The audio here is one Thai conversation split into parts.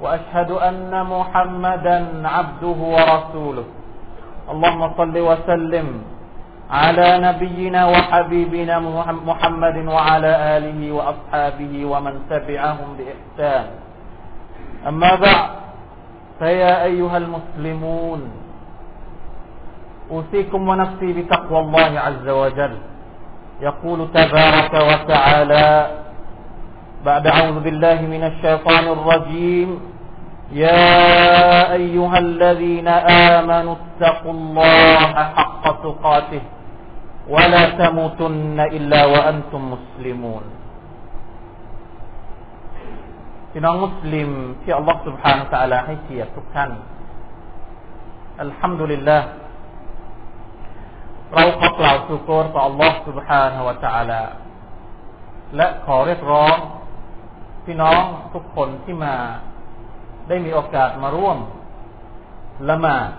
وأشهد أن محمدا عبده ورسوله. اللهم صل وسلم على نبينا وحبيبنا محمد وعلى آله وأصحابه ومن تبعهم بإحسان. أما بعد فيا أيها المسلمون أوصيكم ونفسي بتقوى الله عز وجل. يقول تبارك وتعالى بعد أعوذ بالله من الشيطان الرجيم يا أيها الذين آمنوا اتقوا الله حق تقاته ولا تموتن إلا وأنتم مسلمون พี่น้องมุสลิมที่อัลลอฮฺ سبحانه และ تعالى ให้เกียรติทุกท่านอัลฮัมดุลิลลาห์เราขอกล่าวสุโกรต่อ Allah سبحانه และ تعالى และขอเรียกร้อง พี่น้องทุกคนที่มาได้มีโอกาสมาร่วมละหมาด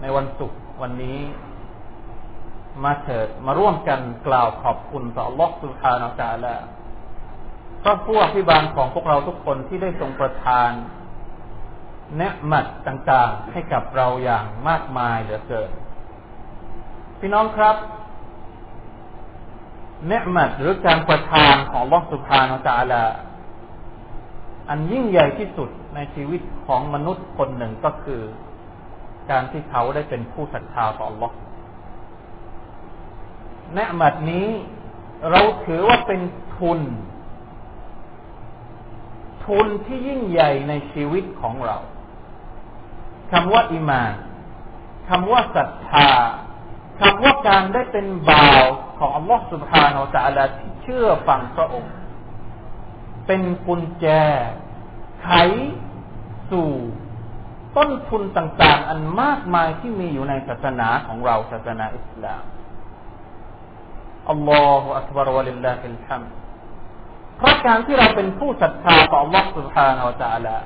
ในวันศุกร์วันนี้ มาเถิดมาร่วมกันกล่าวขอบคุณต่อ Allah سبحانه และ تعالى พระผู้อภิบาลของพวกเราทุกคนที่ได้ทรงประทานเนืมัดต่างๆ ให้กับเราอย่างมากมายเหลือเกินพี่น้องครับ เนืมัดหรือการประทานของลอสุภานตาลาอันยิ่งใหญ่ที่สุดในชีวิตของมนุษย์คนหนึ่งก็คือ การที่เขาได้เป็นผู้ศรัทธาต่อ Allah เนืมัดนี้เราถือว่าเป็นทุน ทุนที่ยิ่งใหญ่ในชีวิตของเราคำว่าอิมานคำว่าศรัทธาคำว่าการได้เป็นบ่าว ของอัลลอฮฺสุบฮานาอัลลอฮที่เชื่อฟังพระองค์ เป็นกุญแจ ไข สู่ ต้นทุนต่าง ๆ อันมากมายที่มีอยู่ในศาสนาของเราศาสนาอิสลามอัลลอฮฺอักบารวะลิลลาฮิลฮัมเพราะการที่เราเป็นผู้ศรัทธาต่อ Allah سبحانه และ تعالى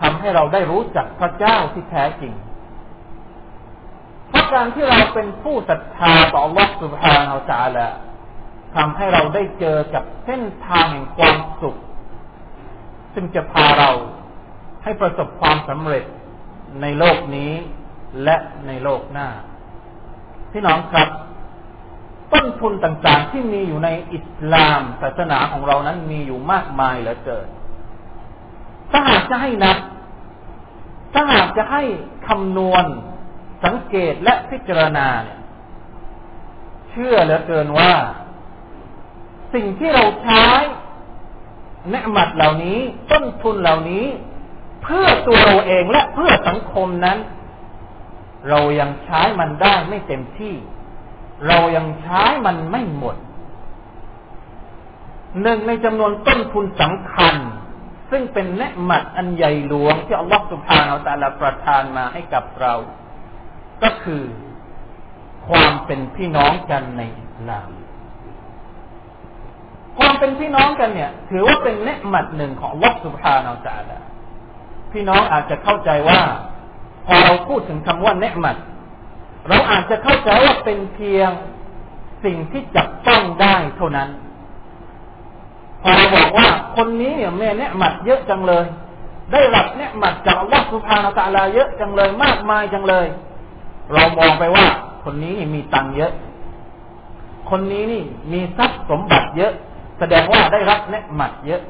ทำให้เราได้รู้จักพระเจ้าที่แท้จริงเพราะ การที่เราเป็นผู้ศรัทธาต่อ Allah سبحانه และ تعالى ทำให้เราได้เจอกับเส้นทางแห่งความสุข ซึ่งจะพาเราให้ประสบความสำเร็จในโลกนี้และในโลกหน้า พี่น้องครับต้นทุนต่างๆ ที่มีอยู่ในอิสลามศาสนาของเรานั้นมีอยู่มากมายเหลือเกินถ้าหากจะให้นับ ถ้าหากจะให้คำนวณ สังเกตและพิจารณาเนี่ย เชื่อเหลือเกินว่า สิ่งที่เราใช้เนืมัดเหล่านี้ ต้นทุนเหล่านี้ เพื่อตัวเราเองและเพื่อสังคมนั้น เรายังใช้มันได้ไม่เต็มที่ เรายังใช้มันไม่หมดหนึ่งในจำนวนต้นทุนสำคัญ ซึ่งเป็นเนืมัดอันใหญ่หลวงที่อัลลอฮฺสุบฮานาอัลตะลาประทานมาให้กับเรา ก็คือความเป็นพี่น้องกันในอิสลาม ความเป็นพี่น้องกันเนี่ย ถือว่าเป็นเนืหมัดหนึ่งของอัลลอฮฺสุบฮานาอัลตะลพี่น้องอาจจะเข้าใจว่า พอเราพูดถึงคำว่าเนืหมัด เราอาจจะเข้าใจว่าเป็นเพียงสิ่งที่จับต้องได้เท่านั้น พอเราบอกว่าคนนี้เนี่ยแม่เนี่ยหมัดเยอะจังเลย ได้รับเนี่ยหมัดจากอัลลอฮฺสุภานาตาลาเยอะจังเลยมากมายจังเลย เรามองไปว่า คนนี้นี่มีตังเยอะ คนนี้นี่มีทรัพย์สมบัติเยอะ แสดงว่าได้รับเนี่ยหมัดเยอะ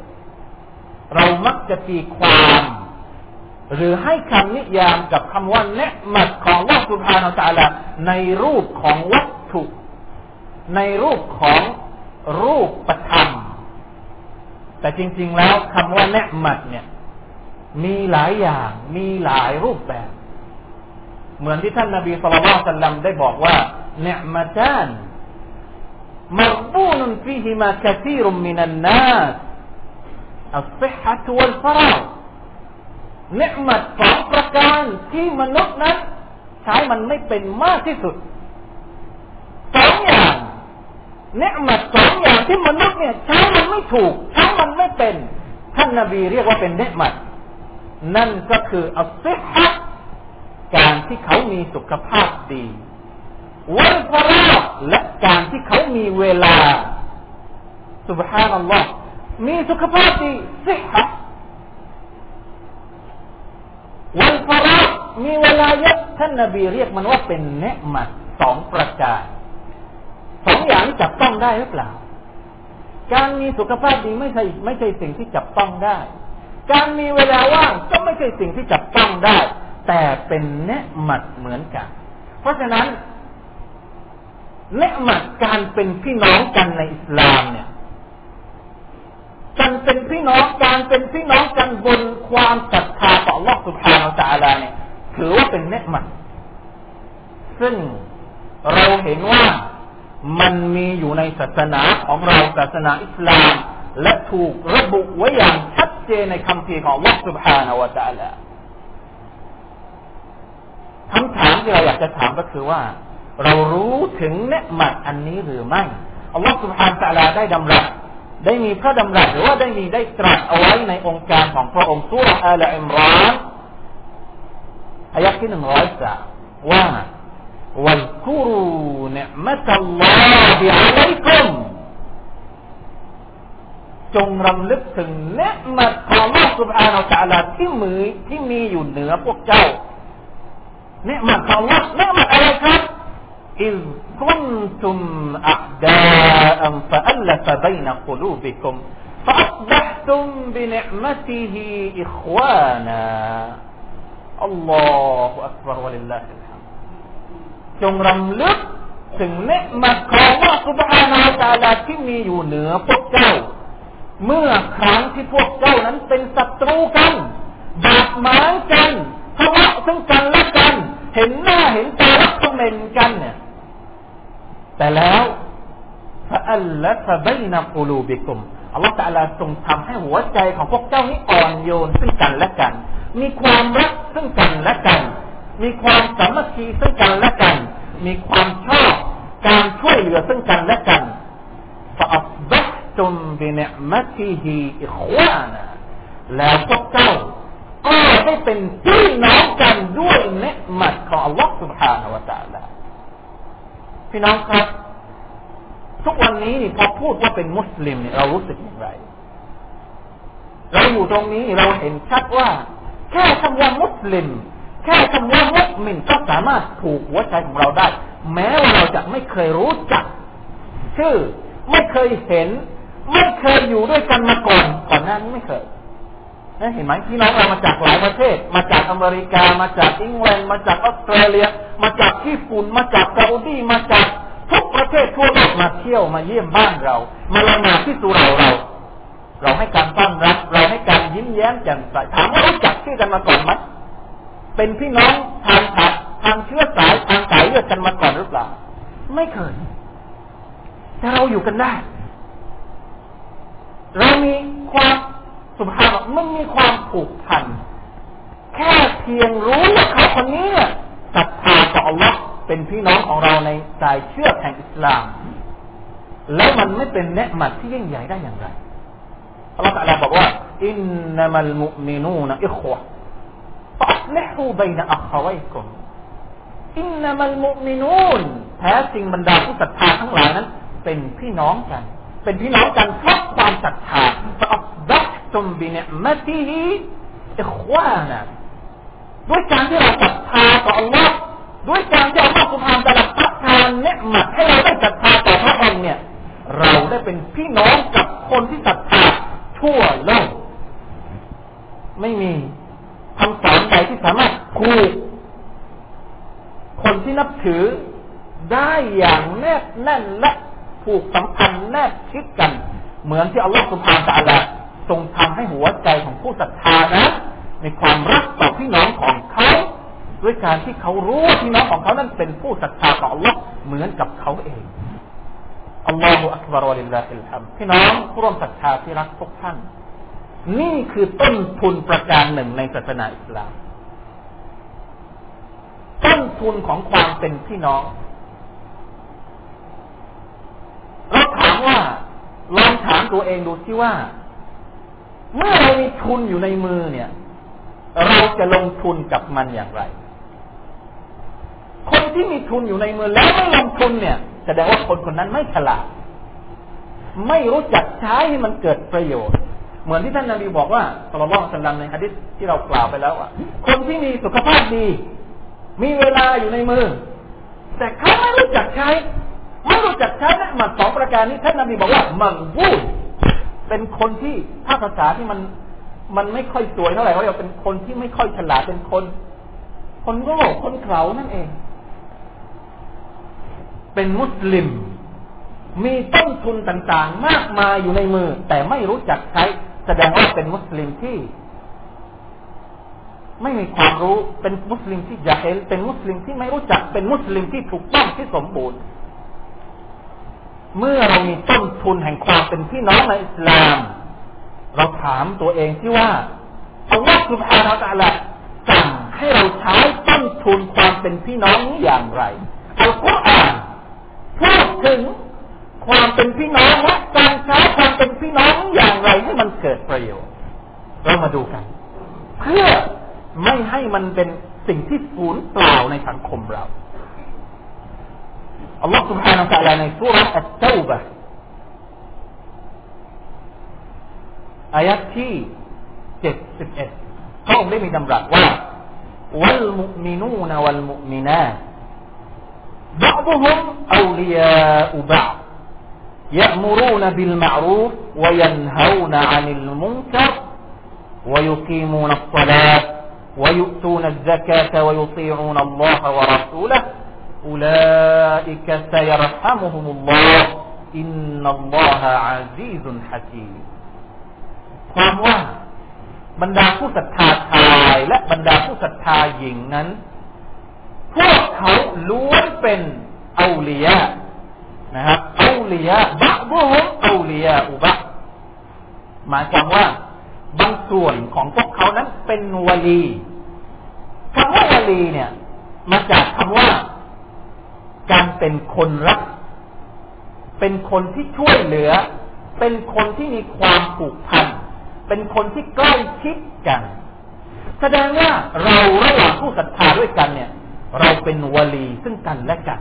เรามักจะตีความ หรือให้คำนิยามกับคำว่าเนืหมัดของลอสุภานาตาลาในรูปของวัตถุ ในรูปของรูปประธรรม แต่จริง ๆ แล้วคำว่าเนืมัดเนี่ย มีหลายอย่าง มีหลายรูปแบบ เหมือนที่ท่านนาบีสุลต่านสัลลัมได้บอกว่าเนืมาจานมรบูนฟีฮิมาคีรุมมินันนาสอัลซิฮะตุวัลฟาราเนืมัดสองประการที่มนุษย์นั้นใช้มันไม่เป็นมากที่สุดสองอย่างเนื้อมัดสองอย่างที่มนุษย์เนี่ยใช้มันไม่ถูกใช้มันไม่เป็น ท่านนาบีเรียกว่าเป็นเนื้อมัดนั่นก็คืออัลซิะ การที่เขามีสุขภาพดีวันฟราและการที่เขามีเวลาสุบฮานัลลอฮ์มีสุขภาพดีสิฮะวันฟรามีเวลาเยอะท่านนบีเรียกมันว่าเป็นเนมัดสองประการสองอย่างจับต้องได้หรือเปล่า การมีสุขภาพดีไม่ใช่ไม่ใช่สิ่งที่จับต้องได้ การมีเวลาว่างก็ไม่ใช่สิ่งที่จับต้องได้ แต่เป็นเนหมัดเหมือนกัน เพราะฉะนั้นเนืหมัดการเป็นพี่น้องกันในอิสลามเนี่ยการเป็นพี่น้องการเป็นพี่น้องกันบนความศรัทธาต่อลอกสุภาเราจาลาเนี่ย ถือว่าเป็นเนืหมัดซึ่งเราเห็นว่ามันมีอยู่ในศาสนาของเราศาสนาอิสลาม และถูกระบุไว้อย่างชัดเจนในคำพีของลอกสุภาเราจาลา คำถามที่เราอยากจะถามก็คือว่า เรารู้ถึงเนืมัดอันนี้หรือไม่ Allah سبحانه และ تعالى ได้ดำรัสได้มีพระดำรัสหรือว่าได้มีได้ตรัสเอาไว้ในองค์การของพระองค์สุรอาลอิมรานอายะที่หนึ่งร้อยสามว่า واذكروا نعمة الله عليكم จงรำลึกถึงเนืมัดของ Allah سبحانه และ تعالى ที่มือที่มีอยู่เหนือพวกเจ้า nikmat Allah nikmat malaikat iz kuntum a'da'an fa'alafa baina qulubikum fa'asbahtum bi ni'matihi ikhwana Allahu akbar walillahil hamd จงรำลึกถึงเนมัดของว่าสุบฮานาตาลาที่มีอยู่เหนือพวกเจ้า เมื่อครั้งที่พวกเจ้านั้นเป็นศัตรูกันบาดหมางกันทะเลาะซึ่งกันและ เห็นหน้าเห็นตารักเมนกันเนี่ยแต่แล้วฟะอัลละฟะบยนะกูลูบิกุมอัลลอฮฺตะลาทรงทำให้หัวใจของพวกเจ้านี้อ่อนโยนซึ่งกันและกัน มีความรักซึ่งกันและกัน มีความสามัคคีซึ่งกันและกัน มีความชอบการช่วยเหลือซึ่งกันและกันฟะอัศบะตุมบิเนมะติฮิอิควานะแล้วพวกเจ้า ให้เป็นพี่น้องกันด้วยเนืหมัดของ Allah Subhanahu Wataala พี่น้องครับ ทุกวันนี้นี่พอพูดว่าเป็นมุสลิมเนี่ยเรารู้สึกอย่างไร เราอยู่ตรงนี้เราเห็นชัดว่า แค่คำว่ามุสลิม แค่คำว่ามุสลิมก็สามารถถูกหัวใจของเราได้ แม้ว่าเราจะไม่เคยรู้จัก ชื่อ ไม่เคยเห็น ไม่เคยอยู่ด้วยกันมาก่อนก่อนหน้านี้ไม่เคย เห็นไหมพี่น้องเรามาจากหลายประเทศ มาจากอเมริกา มาจากอังกฤษมาจากออสเตรเลีย มาจากญี่ปุ่น มาจากซาอุดีมาจากทุกประเทศทั่วโลกมาเที่ยวมาเยี่ยมบ้านเรา มาละหมาดที่สุเราเรา เราให้การต้อนรับเราให้การยิ้มแย้มแจ่มใสถามว่ารู้จักชื่อกันมาก่อนไหมเป็นพี่น้องทางทางทางเชื้อสายทางสายเลือดกันมาก่อนหรือเปล่า ไม่เคยแต่เราอยู่กันได้ เรามีความ สุภาพมันมีความผูกพัน แค่เพียงรู้ว่าเขาคนนี้ศรัทธาต่อ Allah เป็นพี่น้องของเราในสายเชื่อแห่งอิสลาม แล้วมันไม่เป็นเนืมัดที่ยิ่งใหญ่ได้อย่างไรอัลลอฮฺตะลาบอกว่าอินนามัลมุมินูนอิควะฟัสลิฮูบัยนอัควัยกุมอินนามัลมุมินูนแท้จริงบรรดาผู้ศรัทธาทั้งหลายนั้น เป็นพี่น้องกัน เป็นพี่น้องกันเพราะความศรัทธาฟะอัฟดั ตุมบิเนมติฮิอิควานะด้วยการที่เราศรัทธาต่อ Allah ด้วยการที่อัลลอฮฺสุบฮานตะลาประทานเนืมัดให้เราได้ศรัทธาต่อพระองค์เนี่ย เราได้เป็นพี่น้องกับคนที่ศรัทธาทั่วโลกไม่มีคำสอนใดที่สามารถผูกคนที่นับถือได้อย่างแนบแน่นและผูกสัมพันธ์แนบชิดกัน เหมือนที่อัลลอฮฺสุบฮานตะลา ทรงทำให้หัวใจของผู้ศรัทธานะมีความรักต่อพี่น้องของเขาด้วยการที่เขารู้พี่น้องของเขานั้นเป็นผู้ศรัทธาต่อ Allah เหมือนกับเขาเองอัลลอฮฺอักบารวลิลลาฮิลฮัมพี่น้องผู้ร่วมศรัทธาที่รักทุกท่าน นี่คือต้นทุนประการหนึ่งในศาสนาอิสลามต้นทุนของความเป็นพี่น้องเราถามว่าลองถามตัวเองดูที่ว่า เมื่อเรามีทุนอยู่ในมือเนี่ย เราจะลงทุนกับมันอย่างไร คนที่มีทุนอยู่ในมือแล้วไม่ลงทุนเนี่ยแสดงว่าคนคนนั้นไม่ฉลาด ไม่รู้จักใช้ให้มันเกิดประโยชน์ เหมือนที่ท่านนาบีบอกว่าสลลลสัลลัมในฮะดิษที่เรากล่าวไปแล้วอะ คนที่มีสุขภาพดี มีเวลาอยู่ในมือ แต่เขาไม่รู้จักใช้ ไม่รู้จักใช้นะมันสองประการนี้ท่านนาบีบอกว่า มังวูด เป็นคนที่ถ้าภาษาที่มันมันไม่ค่อยสวยเท่าไหร่เขาเรียกเป็นคนที่ไม่ค่อยฉลาดเป็นคน คนโง่คนเขลานั่นเอง เป็นมุสลิม มีต้นทุนต่างๆ มากมายอยู่ในมือ แต่ไม่รู้จักใช้ แสดงว่าเป็นมุสลิมที่ ไม่มีความรู้เป็นมุสลิมที่จะเห็นเป็นมุสลิมที่ไม่รู้จักเป็นมุสลิมที่ถูกต้องที่สมบูรณ์ เมื่อเรามีต้นทุนแห่งความเป็นพี่น้องในอิสลาม เราถามตัวเองที่ว่าอัลลอฮฺสุบฮานาอัลลอฮฺสั่งให้เราใช้ต้นทุนความเป็นพี่น้องนี้อย่างไรอัลกุรอานพูดถึงความเป็นพี่น้องและการใช้ความเป็นพี่น้องอย่างไรให้มันเกิดประโยชน์เรามาดูกัน เพื่อไม่ให้มันเป็นสิ่งที่สูญเปล่าในสังคมเรา อัลลอฮฺ سبحانه และ تعالى ในสุรษอัตเตบะอายัดที่เจ็ดสิบเอ็ดพระองค์ได้มีดำรัสว่า والمؤمنون والمؤمنات بعضهم أولياء بعض يأمرون بالمعروف وينهون عن المنكر ويقيمون الصلاة ويؤتون الزكاة ويطيعون الله ورسوله أولئك سيرحمهم الله إن الله عزيز حكيم ความว่าบรรดาผู้ศรัทธาชายและบรรดาผู้ศรัทธาหญิงนั้น พวกเขาล้วนเป็นเอาลียะนะครับอูลียะบะบุฮุอูลียะอุบะหมายความว่าบางส่วนของพวกเขานั้นเป็นวลีคำว่าวลีเนี่ย มาจากคำว่า การเป็นคนรัก เป็นคนที่ช่วยเหลือ เป็นคนที่มีความผูกพัน เป็นคนที่ใกล้ชิดกัน แสดงว่าเราระหว่างผู้ศรัทธาด้วยกันเนี่ย เราเป็นวลีซึ่งกันและกัน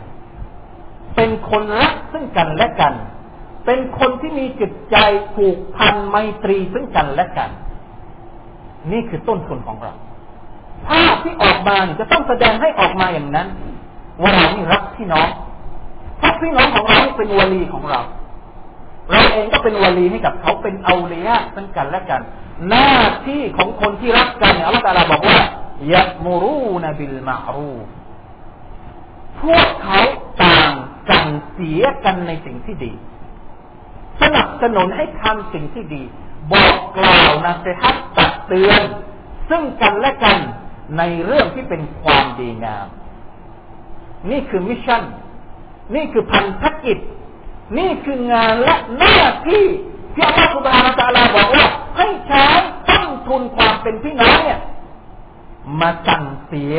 เป็นคนรักซึ่งกันและกัน เป็นคนที่มีจิตใจผูกพันไมตรีซึ่งกันและกัน นี่คือต้นทุนของเราภาพที่ออกมาจะต้องแสดงให้ออกมาอย่างนั้น ว่าเรานี่รักพี่น้องเพราะพี่น้องของเราเป็นวลีของเรา เราเองก็เป็นวลีให้กับเขาเป็นเอาเลียซึ่งกันและกัน หน้าที่ของคนที่รักกันเนี่ยอัลลอฮฺบอกว่ายะมูรูนบิลมารูพวกเขาต่างสั่งเสียกันในสิ่งที่ดี สนับสนุนให้ทำสิ่งที่ดี บอกกล่าวนะเสฮัตตักเตือน ซึ่งกันและกันในเรื่องที่เป็นความดีงาม นี่คือมิชชั่น นี่คือพันธกิจ นี่คืองานและหน้าที่ที่อัลลอฮฺสุบฮานาตะลาบอกว่าให้ใช้ต้นทุนความเป็นพี่น้องเนี่ย มาสั่งเสีย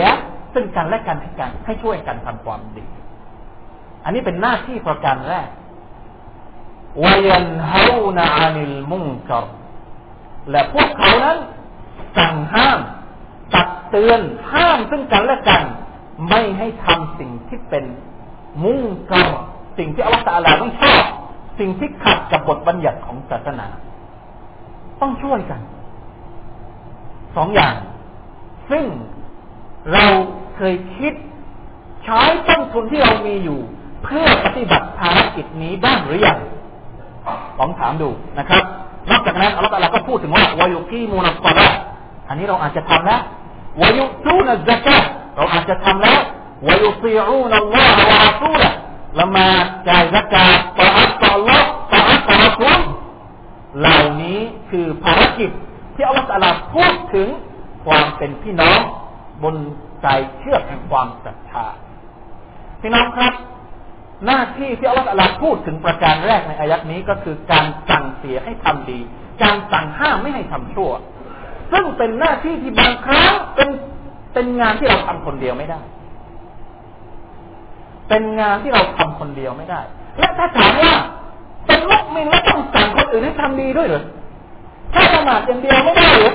ซึ่งกันและกันให้กันให้ช่วยกันทำความดี อันนี้เป็นหน้าที่ประการแรกวยันฮานาอานิลมุงกรและพวกเขานั้นสั่งห้าม ตักเตือนห้ามซึ่งกันและกัน ไม่ให้ทำสิ่งที่เป็นมุ่งกรสิ่งที่อัลลอฮฺตาลาไม่ชอบ สิ่งที่ขัดกับบทบัญญัติของศาสนา ต้องช่วยกันสองอย่าง ซึ่งเราเคยคิดใช้ต้นทุนที่เรามีอยู่ เพื่อปฏิบัติภารกิจนี้บ้างหรือยังลองถามดูนะครับนอกจากนั้นอัลลอฮฺก็พูดถึงว่าวายุกีมูนัสซาระอันนี้เราอาจจะทำแล้ววายุตูนัซกะ เราอาจจะทำแล้ววายุซีอูนัลลอฮฺวะรัสูละละมาจ่ายซักาตต่ออัลต่ออัลลอต่ออัลต่อรัสูลเหล่านี้คือภารกิจที่อัลลอฮฺพูดถึงความเป็นพี่น้องบนใจเชื่อแห่งความศรัทธาพี่น้องครับ หน้าที่ที่อัลลอฮฺพูดถึงประการแรกในอายัดนี้ก็คือการสั่งเสียให้ทำดี การสั่งห้ามไม่ให้ทำชั่ว ซึ่งเป็นหน้าที่ที่บางครั้งเป็น เป็นงานที่เราทำคนเดียวไม่ได้ เป็นงานที่เราทำคนเดียวไม่ได้ และถ้าถามว่าเป็นมุกมินแล้วต้องสั่งคนอื่นให้ทำดีด้วยหรือถ้าละหมาดอย่างเดียวไม่ได้หรือ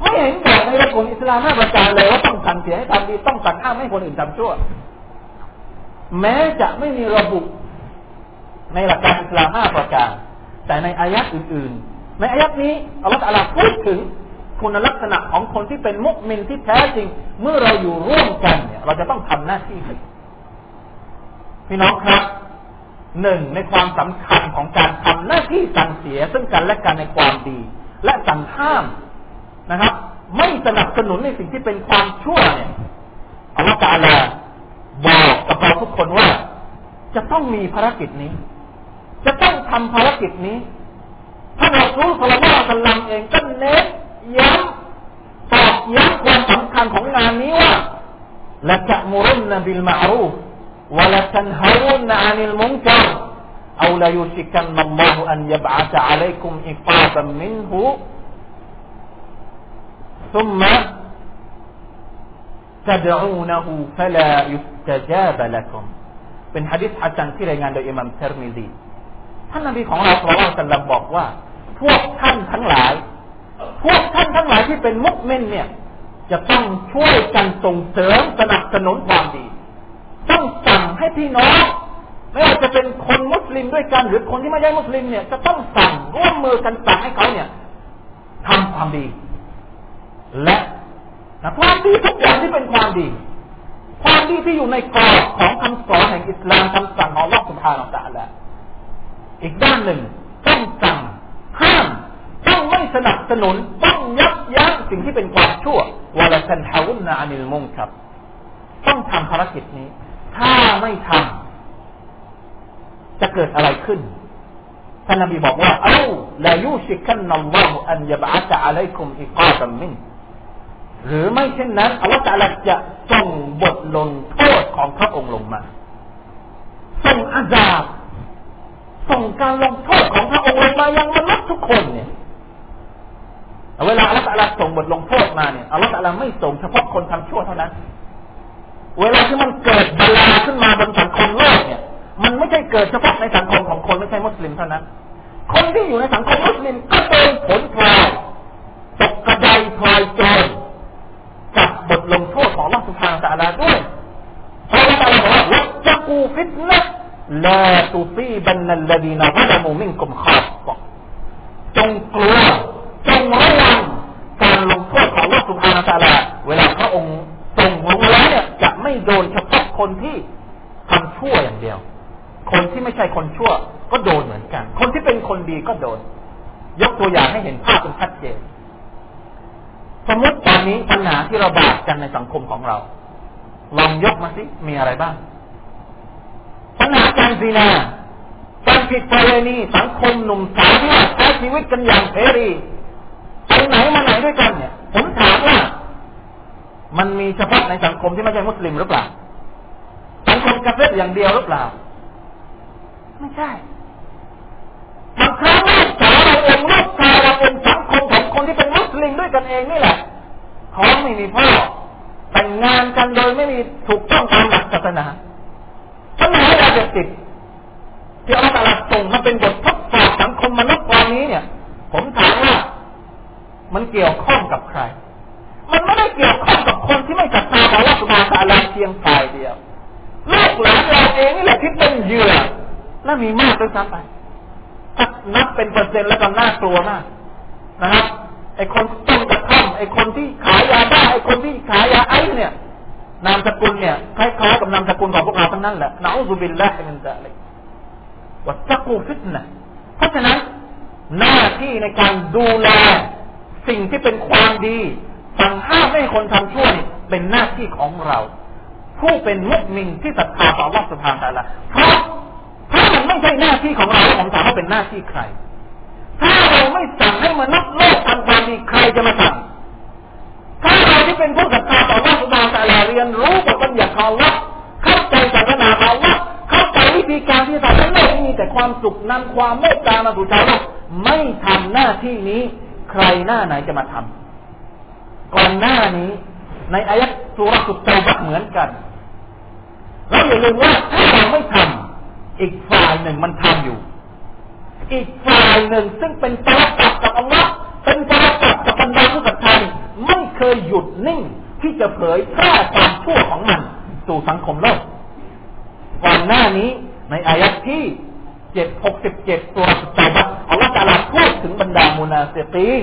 ไม่เห็นบอกในระบบอิสลามห้าประการเลยว่าต้องสั่งเสียให้ทำดีต้องสั่งห้ามให้คนอื่นทำชั่ว แม้จะไม่มีระบุในหลักการอิสลามห้าประการ แต่ในอายัดอื่น ๆ ในอายัดนี้อัลลอฮฺอาลาพูดถึง คุณลักษณะของคนที่เป็นมุกมินที่แท้จริง เมื่อเราอยู่ร่วมกันเนี่ย เราจะต้องทำหน้าที่พี่น้องครับหนึ่งในความสำคัญของการทำหน้าที่สั่งเสีย ซึ่งกันและกันในความดี และสั่งห้ามนะครับ ไม่สนับสนุนในสิ่งที่เป็นความชั่วเนี่ยอัลลอฮฺตาลาบอกกับเราทุกคนว่า จะต้องมีภารกิจนี้ จะต้องทำภารกิจนี้ท่านอัลลอฮฺสุลต่านสัลลัมเองก็เน้น ย้ำตอกย้ำความสำคัญของงานนี้ว่าละจะมุรุนนบิลมารูฟ ولتنهون عن المنكر أو ليوشكن الله أن يبعث عليكم عقابا منه ثم تدعونه فلا يستجاب لكم เป็นฮะดิษฮัสันที่รายงานโดยอิมามเทอร์มิซีท่านนบีของเราสุลต่านบอกว่า พวกท่านทั้งหลาย พวกท่านทั้งหลายที่เป็นมุอ์มินเนี่ย จะต้องช่วยกันส่งเสริมสนับสนุนความดี ต้องสั่งให้พี่น้องไม่ว่าจะเป็นคนมุสลิมด้วยกัน หรือคนที่ไม่ใช่มุสลิมเนี่ยจะต้องสั่งร่วมมือกันสั่งให้เขาเนี่ยทำความดี และความดีทุกอย่างที่เป็นความดี ความดีที่อยู่ในกรอบของคำสอนแห่งอิสลามคำสั่งของลอสุภาอัลลอฮฺอีกด้านหนึ่งต้องสั่ง ไม่สนับสนุนต้องยับยั้งสิ่งที่เป็นความชั่ววละตันฮาวุนนาอนิลมุงครับ ต้องทำภารกิจนี้ ถ้าไม่ทำจะเกิดอะไรขึ้นท่านนบีบอกว่า เอ้าลายูชิกันนัลลอฮฺอันยบะจะอะลัยคุมอิกาตัมมินหรือไม่เช่นนั้นอัลลอฮฺจะส่งบทลงโทษของพระองค์ลงมา ส่งอาญาส่งการลงโทษของพระองค์ลงมายังมนุษย์ทุกคนเนี่ย เวลาอัลลอฮฺส่งบทลงโทษมาเนี่ยอัลลอฮฺไม่ส่งเฉพาะคนทำชั่วเท่านั้น เวลาที่มันเกิดบลาขึ้นมาบนสังคมโลกเนี่ย มันไม่ใช่เกิดเฉพาะในสังคมของคนไม่ใช่มุสลิมเท่านั้น คนที่อยู่ในสังคมมุสลิมก็โดนผลพลอยตกกระไดพลอยโจรกับบทลงโทษของลอสุภาตาลาด้วยเพราะว่าตาลาบอกว่าวัจกูฟิตนะลาตุซีบันนัลลดีนาวัลมูมิงกุมขาบจงกลัวจงระวังการลงโทษของลอสุภา ตาลาเวลาพระองค์ส่งลงแล้วเนี่ยจะไม่โดนเฉพาะคนที่ทำชั่วอย่างเดียว คนที่ไม่ใช่คนชั่ว ก็โดนเหมือนกัน คนที่เป็นคนดีก็โดน ยกตัวอย่างให้เห็นภาพเป็นชัดเจน สมมติตอนนี้ปัญหาที่เราบาดกันในสังคมของเรา ลองยกมาสิมีอะไรบ้างปัญหาการซีนาการผิดประเวณีสังคมหนุ่มสาวที่ใช้ชีวิตกันอย่างเสรีไปไหนมาไหนด้วยกันเนี่ยผมถามว่า มันมีเฉพาะในสังคมที่ไม่ใช่มุสลิมหรือเปล่าสังคมกาเฟตอย่างเดียวหรือเปล่า ไม่ใช่บางครั้งลูกสาวเราเองลูกชายเราเองสังคมของคนที่เป็นมุสลิมด้วยกันเองนี่แหละท้องไม่มีพ่อแต่งงานกันโดยไม่มีถูกต้องตามหลักศาสนาปัญหายาเสพติดที่อัลลอฮฺส่งมาเป็นบททดสอบสังคมมนุษย์วันนี้เนี่ย ผมถามว่า มันเกี่ยวข้องกับใคร มันไม่ได้เกี่ยวข้องกับ คนที่ไม่ศรัทธาต่อว่าสุภาษาลาเพียงฝ่ายเดียวลูกหลานเราเองนี่แหละที่เป็นเหยื่อและมีมากด้วยซ้ำไปถ้านับเป็นเปอร์เซ็นต์แล้วก็น่ากลัวมากนะครับไอ้คนต้นกระท่อมไอ้คนที่ขายยาบ้าไอ้คนที่ขายยาไอเนี่ย นามสกุลเนี่ยคล้ายๆกับนามสกุลของพวกเราทั้งนั้นแหละนาอุบิลละมินซาลิกวัตกูฟิตนะเพราะฉะนั้นหน้าที่ในการดูแลสิ่งที่เป็นความดี สั่งห้ามไม่ให้คนทำชั่วนี่เป็นหน้าที่ของเรา ผู้เป็นมุสลิมที่ศรัทธาต่อวัตสุภาตาละเพราะถ้ามันไม่ใช่หน้าที่ของเราผมถามว่าเป็นหน้าที่ใคร ถ้าเราไม่สั่งให้มนุษย์โลกทำความดีใครจะมาสั่งถ้าเราที่เป็นผู้ศรัทธาต่อวัตสุภาตาละเรียนรู้บทบัญญัติของวัดเข้าใจศาสนาของวัดเข้าใจวิธีการที่ทำให้โลกมีแต่ความสุขนำความเมตตามาสู่ชาวโลกไม่ทำหน้าที่นี้ ใครหน้าไหนจะมาทำ ก่อนหน้านี้ ในอายัดสุรสุตเตาบะเหมือนกันเราอย่าลืมว่าถ้าเราไม่ทำอีกฝ่ายหนึ่งมันทำอยู่ อีกฝ่ายหนึ่งซึ่งเป็นตาตับกับอัลลอฮ์เป็นตาตับกับบรรดาผู้ศรัทธาไม่เคยหยุดนิ่งที่จะเผยแพร่ความชั่วของมันสู่สังคมโลกก่อนหน้านี้ในอายัดที่เจ็ดหกสิบเจ็ดตัวสุดท้ายอัลลอฮฺตาลาพูดถึงบรรดามุนาเซตีน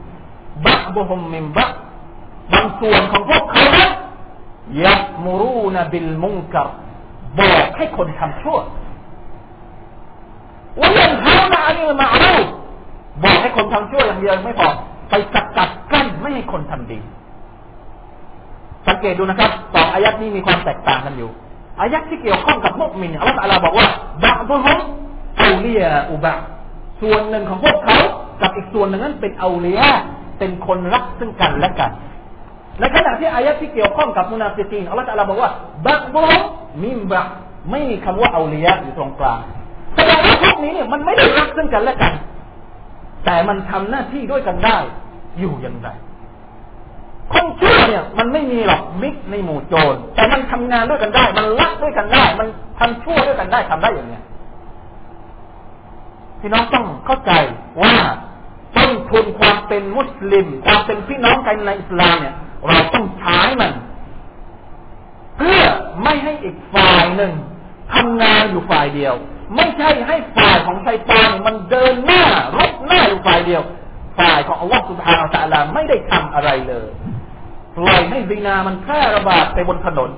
บักบุฮุมมิมบักบางส่วนของพวกเขายักมูรูนบิลมุงกัรบอกให้คนทำชั่วว่ายังเท้านาอันนี้มาเอาบอกให้คนทำชั่วอย่างเดียวไม่พอไปสกัดกั้นไม่ให้คนทำดี สังเกตดูนะครับสองอายัดนี้มีความแตกต่างกันอยู่อายัดที่เกี่ยวข้องกับมุสลิมอัลลอฮฺบอกว่าบางพวกเขาอูเลียอุบะส่วนหนึ่งของพวกเขากับอีกส่วนหนึ่งนั้นเป็นเอูเลีย เป็นคนรักซึ่งกันและกันในขณะที่อายัดที่เกี่ยวข้องกับมุนาฟิกีนอัลลอฮฺบอกว่าบักบอมิมบะไม่มีคำว่าเอูเลียอยู่ตรงกลางแสดงว่าพวกนี้เนี่ยมันไม่ได้รักซึ่งกันและกัน แต่มันทำหน้าที่ด้วยกันได้อยู่อย่างไรคนชั่วเนี่ยมันไม่มีหรอกมิกในหมู่โจรแต่มันทำงานด้วยกันได้ มันรักด้วยกันได้ มันทำชั่วด้วยกันได้ทำได้อย่างเนี้ยพี่น้องต้องเข้าใจว่า นทุนความเป็นมุสลิม ความเป็นพี่น้องกันในอิสลามเนี่ย เราต้องใช้มัน เพื่อไม่ให้อีกฝ่ายหนึ่งทำงานอยู่ฝ่ายเดียว ไม่ใช่ให้ฝ่ายของไซตานมันเดินหน้ารบหน้าอยู่ฝ่ายเดียว ฝ่ายของอัลลอฮฺสุบฮานาอัลลอฮไม่ได้ทำอะไรเลยปล่อยให้บินามันแพร่ระบาดไปบนถนน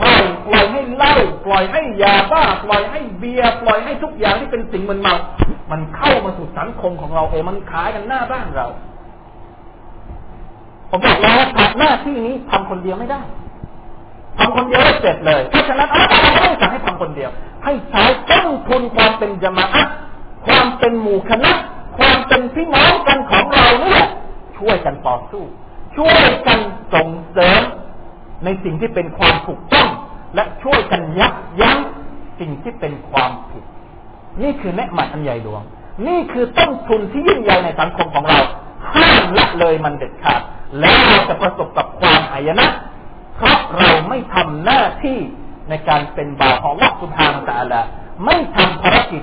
ปล่อยปล่อยให้เหล้าปล่อยให้ยาบ้าปล่อยให้เบียร์ปล่อยให้ทุกอย่างที่เป็นสิ่งมึนเมามันเข้ามาสู่สังคมของเราเองมันขายกันหน้าบ้านเราผมบอกแล้วหน้าที่นี้ทำคนเดียวไม่ได้ทำคนเดียวเสร็จเลยเพราะฉะนั้นอัลลอฮ์ไม่ได้สั่งให้ทำคนเดียว ให้ใช้ต้นทุนความเป็นจมาอะความเป็นหมู่คณะ ความเป็นพี่น้องกันของเราเนี่ยช่วยกันต่อสู้ ช่วยกันส่งเสริม ในสิ่งที่เป็นความถูกต้อง และช่วยกันยับยั้งสิ่งที่เป็นความผิด นี่คือเนืหมัดอันใหญ่หลวง นี่คือต้นทุนที่ยิ่งใหญ่ในสังคมของเราห้ามละเลยมันเด็ดขาดแล้วเราจะประสบกับความหายนะเพราะเราไม่ทำหน้าที่ในการเป็นบ่าวของวัสุภานตะละไม่ทำภารกิจ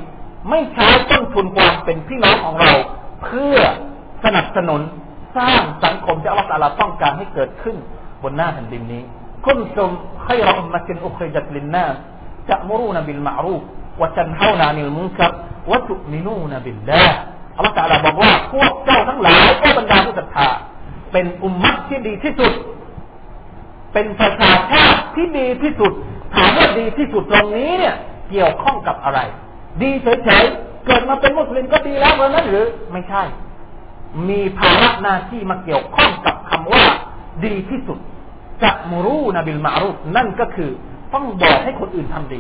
ไม่ใช้ต้นทุนความเป็นพี่น้องของเรา เพื่อสนับสนุนสร้างสังคมที่อัลลอฮฺต้องการให้เกิดขึ้น บนหน้าแผ่นดินนี้คุณสมขยรอุมมะกินอุคริจัตลินนาจะมรูนบิลมารูฟวะจันเฮานานิลมุนกับวะตุมินูนบิลลาอัลลอฮฺบอกว่าพวกเจ้าทั้งหลายก็บรรดาผู้ศรัทธาเป็นอุมมะที่ดีที่สุด เป็นประชาชาติที่ดีที่สุดถามว่าดีที่สุดตรงนี้เนี่ย เกี่ยวข้องกับอะไร ดีเฉยๆเกิดมาเป็นมุสลิมก็ดีแล้วเพราะนั้นหรือไม่ใช่ มีภาระหน้าที่มาเกี่ยวข้องกับคำว่า ดีที่สุดจะมรู้นบิลมารุฟนั่นก็คือต้องบอกให้คนอื่นทำดี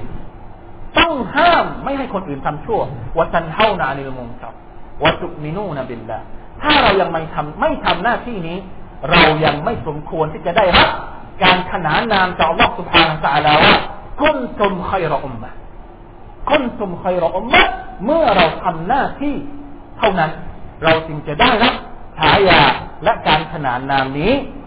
ต้องห้ามไม่ให้คนอื่นทำชั่ววัตันเท่านานิลมุงกับวัตุมินูนบิลละถ้าเรายังไม่ทำไม่ทำหน้าที่นี้ เรายังไม่สมควรที่จะได้รับการขนานนามจากอัลลอฮฺสุบานะตลาวคุนตุมไครออุมมะคุนสมไครออุมมะเมื่อเราทำหน้าที่เท่านั้น เราจึงจะได้รับฉายาและการขนานนามนี้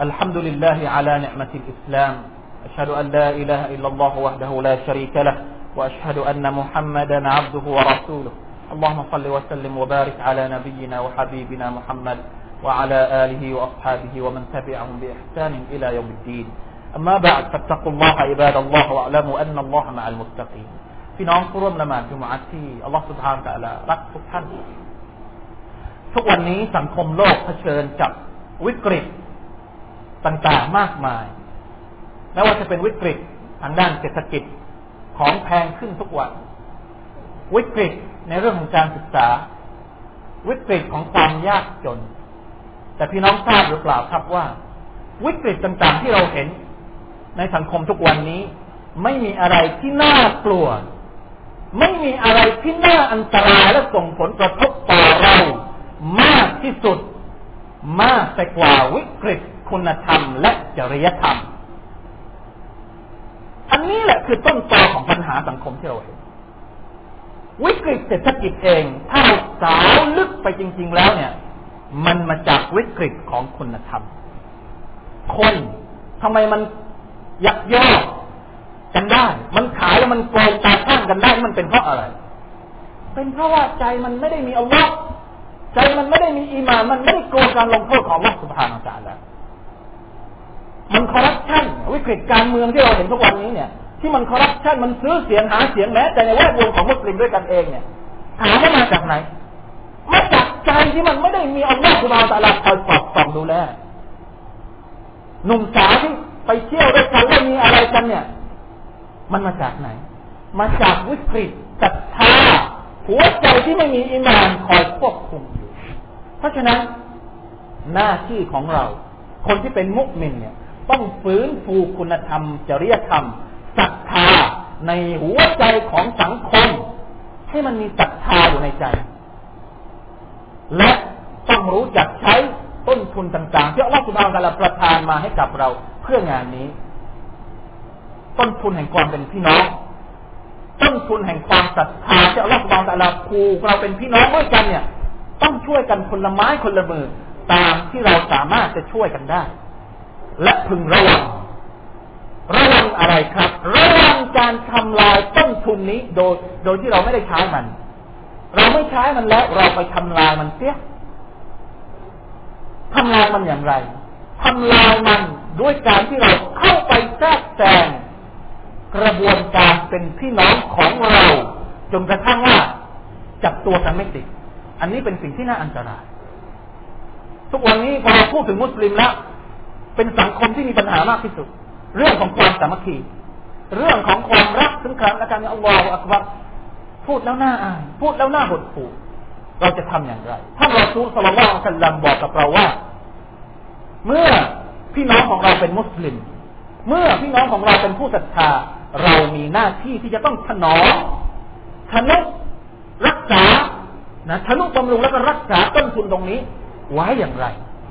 الحمد لله على نعمة الإسلام. أشهد أن لا إله إلا الله وحده لا شريك له وأشهد أن محمدا عبده ورسوله. اللهم صل وسلم وبارك على نبينا وحبيبنا محمد وعلى آله وأصحابه ومن تبعهم بإحسان إلى يوم الدين. أما بعد فاتقوا الله عباد الله واعلموا أن الله مع المتقين. พี่น้องผู้ร่วมละหมาดจุมอาที่อัลลอฮฺสุบฮานตะลารักทุกท่าน ทุกวันนี้สังคมโลกเผชิญกับวิกฤต ต่างๆมากมายไม่ว่าจะเป็นวิกฤตทางด้านเศรษฐกิจของแพงขึ้นทุกวัน วิกฤตในเรื่องของการศึกษา วิกฤตของความยากจน แต่พี่น้องทราบหรือเปล่าครับว่า วิกฤตต่างๆที่เราเห็น ในสังคมทุกวันนี้ ไม่มีอะไรที่น่ากลัว ไม่มีอะไรที่น่าอันตรายและส่งผลกระทบต่อเรา มากที่สุด มากแต่กว่าวิกฤตคุณธรรมและจริยธรรม อันนี้แหละคือต้นตอของปัญหาสังคมที่เราเห็นวิกฤตเศรษฐกิจเอง ถ้าเราสาวลึกไปจริง ๆ แล้วเนี่ย มันมาจากวิกฤตของคุณธรรม คนทำไมมันยักยอกกันได้ มันขายแล้วมันโกงตาข้างกันได้ มันเป็นเพราะอะไร เป็นเพราะว่าใจมันไม่ได้มีอัลลอฮ์ใจมันไม่ได้มีอีมาน มันไม่ได้กลัวการลงโทษของอัลลอฮ์สุบฮานาอัลลอฮ์ มันคอรัปชันวิกฤตการเมืองที่เราเห็นทุกวันนี้เนี่ย ที่มันคอรัปชันมันซื้อเสียงหาเสียงแม้แต่ในแวดวงของมุสลิมด้วยกันเองเนี่ยถามว่ามาจากไหนมาจากใจที่มันไม่ได้มีอัลลอฮฺสุบฮาตะลาคอยสอดส่องดูแลหนุ่มสาวที่ไปเที่ยวด้วยกันแล้วมีอะไรกันเนี่ย มันมาจากไหน มาจากวิกฤตศรัทธาหัวใจที่ไม่มีอิมานคอยควบคุมอยู่ เพราะฉะนั้น หน้าที่ของเรา คนที่เป็นมุสลิมเนี่ย ต้องฟื้นฟูคุณธรรม จริยธรรมศรัทธาในหัวใจของสังคม ให้มันมีศรัทธาอยู่ในใจ และต้องรู้จักใช้ต้นทุนต่างๆที่อัลลอฮฺสุบานตะลาประทานมาให้กับเราเพื่องานนี้ ต้นทุนแห่งความเป็นพี่น้อง ต้นทุนแห่งความศรัทธาที่อัลลอฮฺสุบานตะลาผูกเราเป็นพี่น้องด้วยกันเนี่ย ต้องช่วยกันคนละไม้คนละมือตามที่เราสามารถจะช่วยกันได้ และพึงระวัง ระวังอะไรครับ ระวังการทำลายต้นทุนนี้โดย โดยที่เราไม่ได้ใช้มัน เราไม่ใช้มันแล้ว เราไปทำลายมันเสียทำลายมันอย่างไรทำลายมันด้วยการที่เราเข้าไปแทรกแซงกระบวนการเป็นพี่น้องของเราจนกระทั่งว่าจับตัวกันไม่ติด อันนี้เป็นสิ่งที่น่าอันตราย ทุกวันนี้พอเราพูดถึงมุสลิมแล้ว เป็นสังคมที่มีปัญหามากที่สุด เรื่องของความสามัคคี เรื่องของความรักซึ่งกันและกันอัลลอฮฺอักบัรพูดแล้วหน้าอาย พูดแล้วหน้าหดหู่เราจะทำอย่างไรท่านรอซูลสลลัลสัลลัมบอกกับเราว่า เมื่อพี่น้องของเราเป็นมุสลิม เมื่อพี่น้องของเราเป็นผู้ศรัทธา เรามีหน้าที่ที่จะต้องถนอมทนุรักษานะทนุบำรุงแล้วก็รักษาต้นทุนตรงนี้ ไว้อย่างไร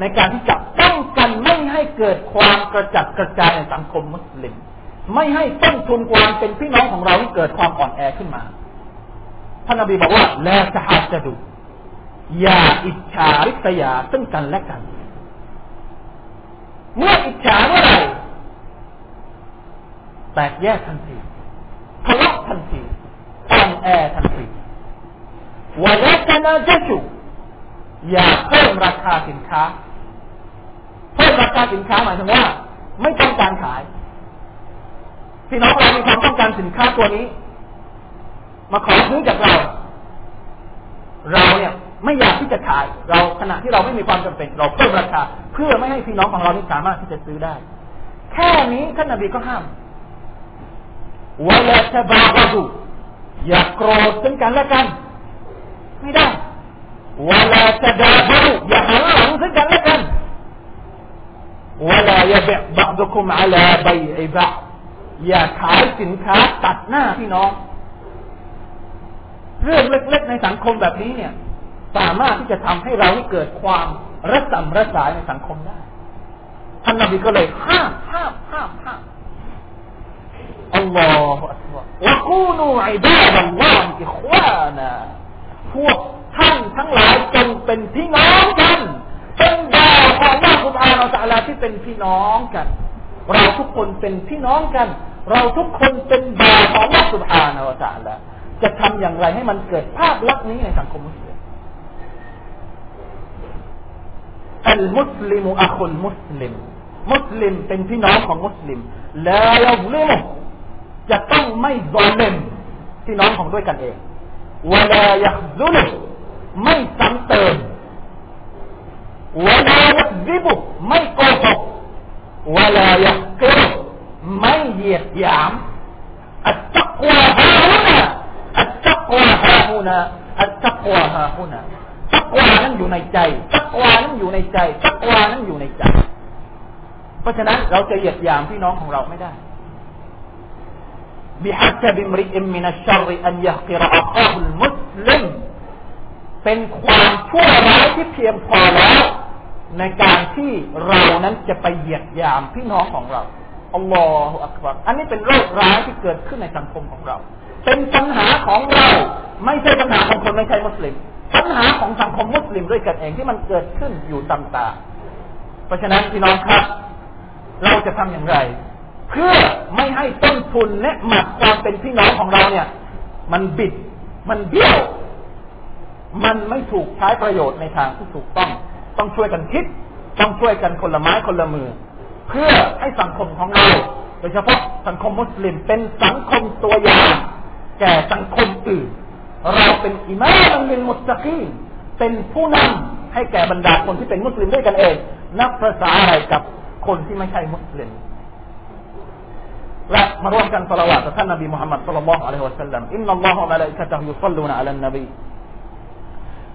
ในการที่จะป้องกันไม่ให้เกิดความกระจัดกระจายในสังคมมุสลิม ไม่ให้ต้นทุนความเป็นพี่น้องของเราที่เกิดความอ่อนแอขึ้นมาท่านนบีบอกว่าแล้วจะหาจะดูอย่าอิจฉาริษยาซึ่งกันและกัน เมื่ออิจฉาเมื่อไรแตกแยกทันทีทะเลาะทันทีอ่อนแอทันทีวันละจะนาจะจุอย่าเพิ่มราคาสินค้า เพิ่มราคาสินค้าหมายถึงว่า ไม่ต้องการขาย พี่น้องเรามีความต้องการสินค้าตัวนี้ มาขอซื้อจากเรา เราเนี่ยไม่อยากที่จะขาย เราขณะที่เราไม่มีความจำเป็น เราเพิ่มราคา เพื่อไม่ให้พี่น้องของเรานี่สามารถที่จะซื้อได้ แค่นี้ท่านนบีก็ห้ามวลาจะบาบดูอย่าโกรธซึ่งกันและกัน ไม่ได้วลาจะดาบดูอย่าหันหลังซึ่งกันและ ولا يبع بعضكم على بيع بعض อย่าขายสินค้าตัดหน้าพี่น้อง เรื่องเล็กๆในสังคมแบบนี้เนี่ย สามารถที่จะทำให้เราเกิดความระสำระสายในสังคมได้ ท่านนบีก็เลยห้ามห้ามห้ามห้ามอัลลอฮฺอัลลอฮฺวะกูนูอิบาดัลลอฮฺอิควานะพวกท่านทั้งหลายจงเป็นพี่น้องกันเป็นบ่าวของพระ สุภาเราสัลาที่เป็นพี่น้องกัน เราทุกคนเป็นพี่น้องกัน เราทุกคนเป็นบ่าวของสุภาเราสัลาจะทำอย่างไรให้มันเกิดภาพลักษณ์นี้ในสังคมมุสลิมอัลมุสลิมอัคุลมุสลิม มุสลิมเป็นพี่น้องของมุสลิมแล้วยับลิมจะต้องไม่ซอลเลมพี่น้องของด้วยกันเองวลาอยักซุลไม่ซ้ำเติมวลายัก บุไม่โกหกวลายักเกรไม่เหยียดหยามอัตตะกวาฮาฮุนะอัตตะกวาฮาฮุนะอัตตะกวาฮาฮุนะตักวานั้นอยู่ในใจตักวานั้นอยู่ในใจตักวานั้นอยู่ในใจ เพราะฉะนั้นเราจะเหยียดหยามพี่น้องของเราไม่ได้ بحسب امرئ من الشر أن يحقر أخاه المسلم เป็นความชั่วร้ายที่เพียงพอแล้ว ในการที่เรานั้นจะไปเหยียดยามพี่น้องของเราอัลลอฮฺอักบารอันนี้เป็นโรคร้ายที่เกิดขึ้นในสังคมของเรา เป็นปัญหาของเรา ไม่ใช่ปัญหาของคนไม่ใช่มุสลิม ปัญหาของสังคมมุสลิมด้วยกันเองที่มันเกิดขึ้นอยู่ต่ามตาเพราะฉะนั้นพี่น้องครับ เราจะทำอย่างไร เพื่อไม่ให้ต้นทุนและหมัดความเป็นพี่น้องของเราเนี่ย มันบิด มันเบี้ยว มันไม่ถูกใช้ประโยชน์ในทางที่ถูกต้อง ต้องช่วยกันคิด ต้องช่วยกันคนละไม้คนละมือ เพื่อให้สังคมของเรา โดยเฉพาะสังคมมุสลิมเป็นสังคมตัวอย่างแก่สังคมอื่น เราเป็นอิมามเป็นมุสตะกีเป็นผู้นำให้แก่บรรดาคนที่เป็นมุสลิมด้วยกันเอง นับภาษาอะไรกับคนที่ไม่ใช่มุสลิมและมาร่วมกันสละวะต่อท่านนบีมุฮัมมัดสัลลัลลอฮุอะลัยฮิวะสัลลัมอินนัลลอฮฺวะมะลาอิกะตะฮุยุศ็อลลูนอะลันนบี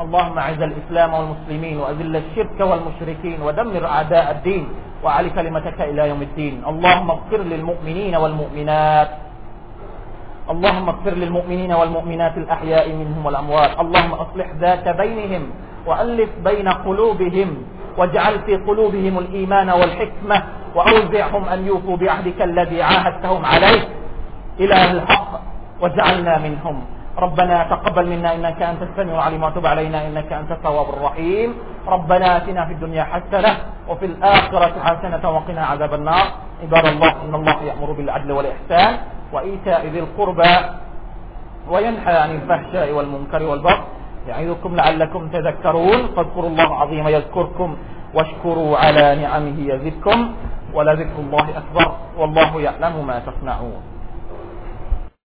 اللهم أعز الإسلام والمسلمين وأذل الشرك والمشركين ودمر أعداء الدين وعلي كلمتك إلى يوم الدين. اللهم اغفر للمؤمنين والمؤمنات. اللهم اغفر للمؤمنين والمؤمنات الأحياء منهم والأموات. اللهم أصلح ذات بينهم وألف بين قلوبهم واجعل في قلوبهم الإيمان والحكمة وأوزعهم أن يوفوا بعهدك الذي عاهدتهم عليه. إله الحق واجعلنا منهم. ربنا تقبل منا إنك أنت السميع العليم وتب علينا إنك أنت التواب الرحيم. ربنا آتنا في الدنيا حسنة وفي الآخرة حسنة وقنا عذاب النار. عباد الله إن الله يأمر بالعدل والإحسان وإيتاء ذي القربى وينهى عن الفحشاء والمنكر والبغي يعظكم لعلكم تذكرون. فاذكروا الله العظيم يذكركم واشكروا على نعمه يزدكم. ولذكر الله أكبر. والله يعلم ما تصنعون.